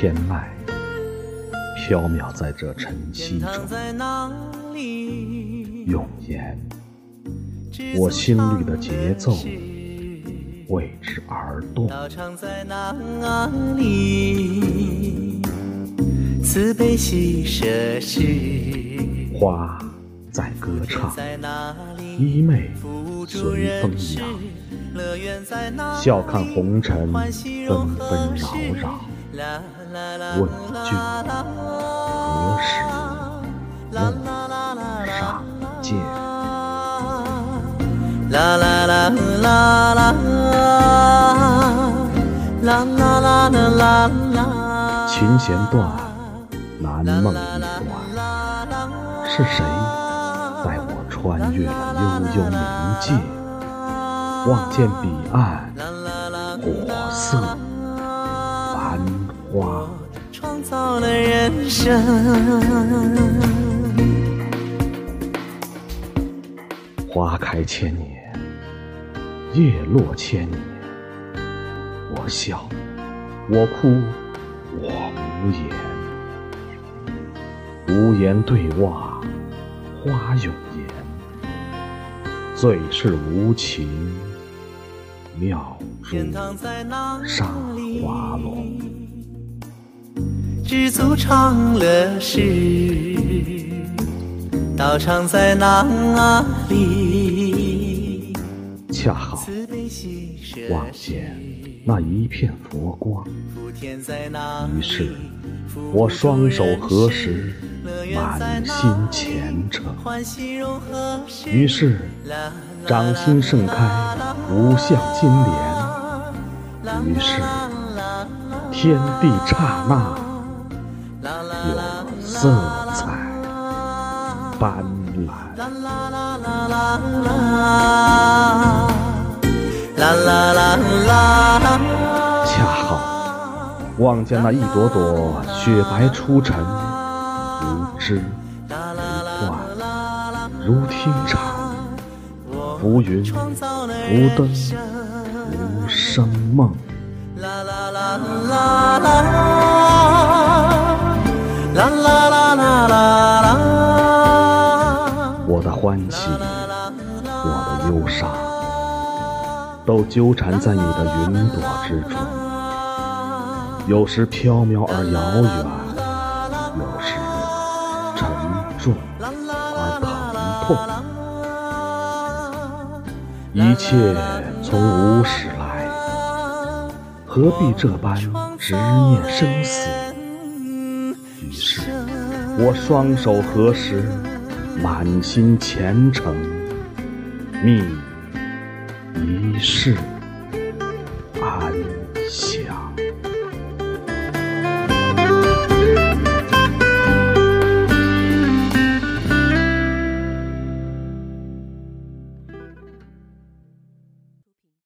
天籁，飘渺在这晨曦中，永言我心里的节奏为之而动。慈悲喜舍时，花在歌唱，衣袂随风扬。笑看红尘纷纷扰扰，问君何时梦上见？啦啦啦啦啦啦啦啦啦，琴弦断，难梦一段。是谁带我穿越了悠悠冥界？望见彼岸，火色花。创造了人生。花开千年，叶落千年。我笑，我哭，我无言。无言对望，花永言。最是无情。妙珠沙华龙，知足常乐时，道场在哪里？恰好望见那一片佛光，于是我双手合十，满心虔诚。于是。掌心盛开无相金莲，于是天地刹那有色彩斑斓。恰好望见那一朵朵雪白初晨，如枝如幻，如听蝉。浮云，浮灯，如生梦。欢喜，我的忧伤，都纠缠在你的云朵之中。有时飘渺而遥远，有时沉重而疼痛。一切从无始来，何必这般执念生死？于是，我双手合十，满心虔诚，觅一世。